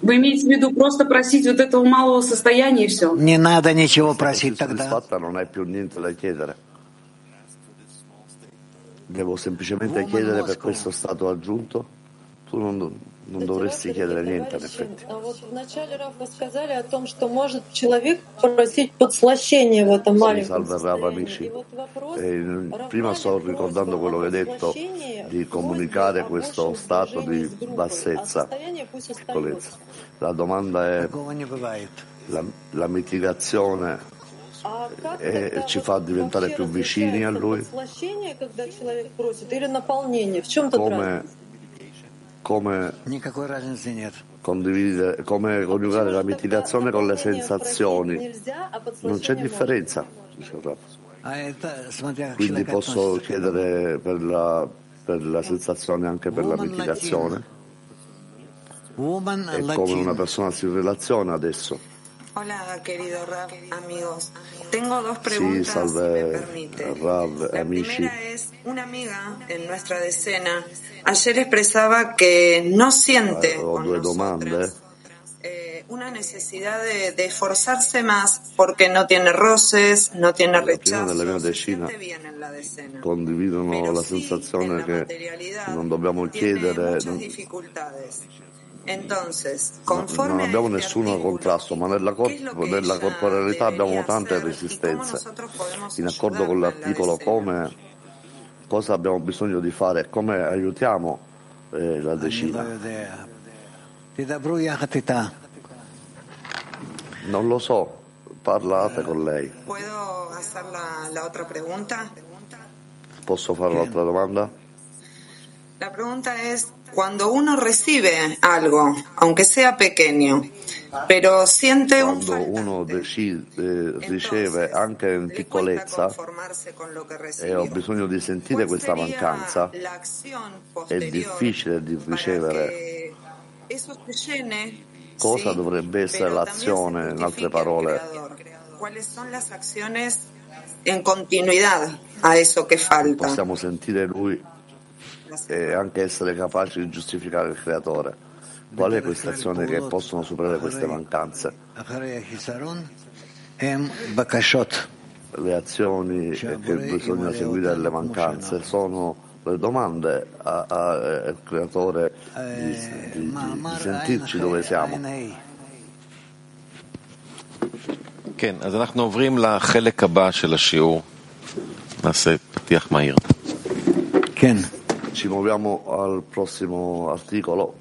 Вы имеете в виду просто просить вот этого малого состояния и все? Не надо ничего просить тогда. Devo semplicemente chiedere per questo stato aggiunto? Tu non, non dovresti chiedere niente, in effetti. Sì, salve Rav, amici. E prima sto ricordando quello che hai detto di comunicare questo stato di bassezza, piccolezza. La domanda è la, la mitigazione e ci fa diventare più vicini a Lui? Come, come condividere, come coniugare la mitigazione con le sensazioni? Non c'è differenza, dice Quindi posso chiedere per la, per la sensazione anche per la mitigazione? E come una persona si relaziona adesso? Hola, querido Rav, amigos. Tengo dos preguntas, sí, salve, si me permite. Rav, La amici. primera es, una amiga en nuestra decena ayer expresaba que no siente Ho con nosotras eh, una necesidad de, de esforzarse más porque no tiene roces, no tiene La mia decina bien en la decena. condividono la sensazione che non dobbiamo Tiene chiedere, non. Entonces, no- conforme non abbiamo este nessun contrasto, ma nella, cor- ¿qué es lo que nella ella corporealità abbiamo tante resistenze. In accordo con l'articolo come cosa abbiamo bisogno di fare e come aiutiamo eh, la decina. Non lo so, parlate con lei. Posso fare un'altra domanda? La pregunta es, cuando uno recibe algo, aunque sea pequeño, pero siente un Quando uno deci- eh, riceve anche in piccolezza e ho recibió, bisogno di sentire questa mancanza, è difficile di ricevere. Cosa dovrebbe essere l'azione, in altre parole? Creador. ¿Cuáles son las acciones en continuidad a eso que falta? Possiamo sentire lui e anche essere capaci di giustificare il creatore. Qual è questa azione che possono superare queste mancanze? Le azioni che bisogna seguire alle mancanze sono le domande a- a- al creatore di, di- di- di sentirci dove siamo. כן, אז אנחנו עוברים לחלק הבא של השיעור. נעשה פתיח מהיר. Ci muoviamo al prossimo articolo.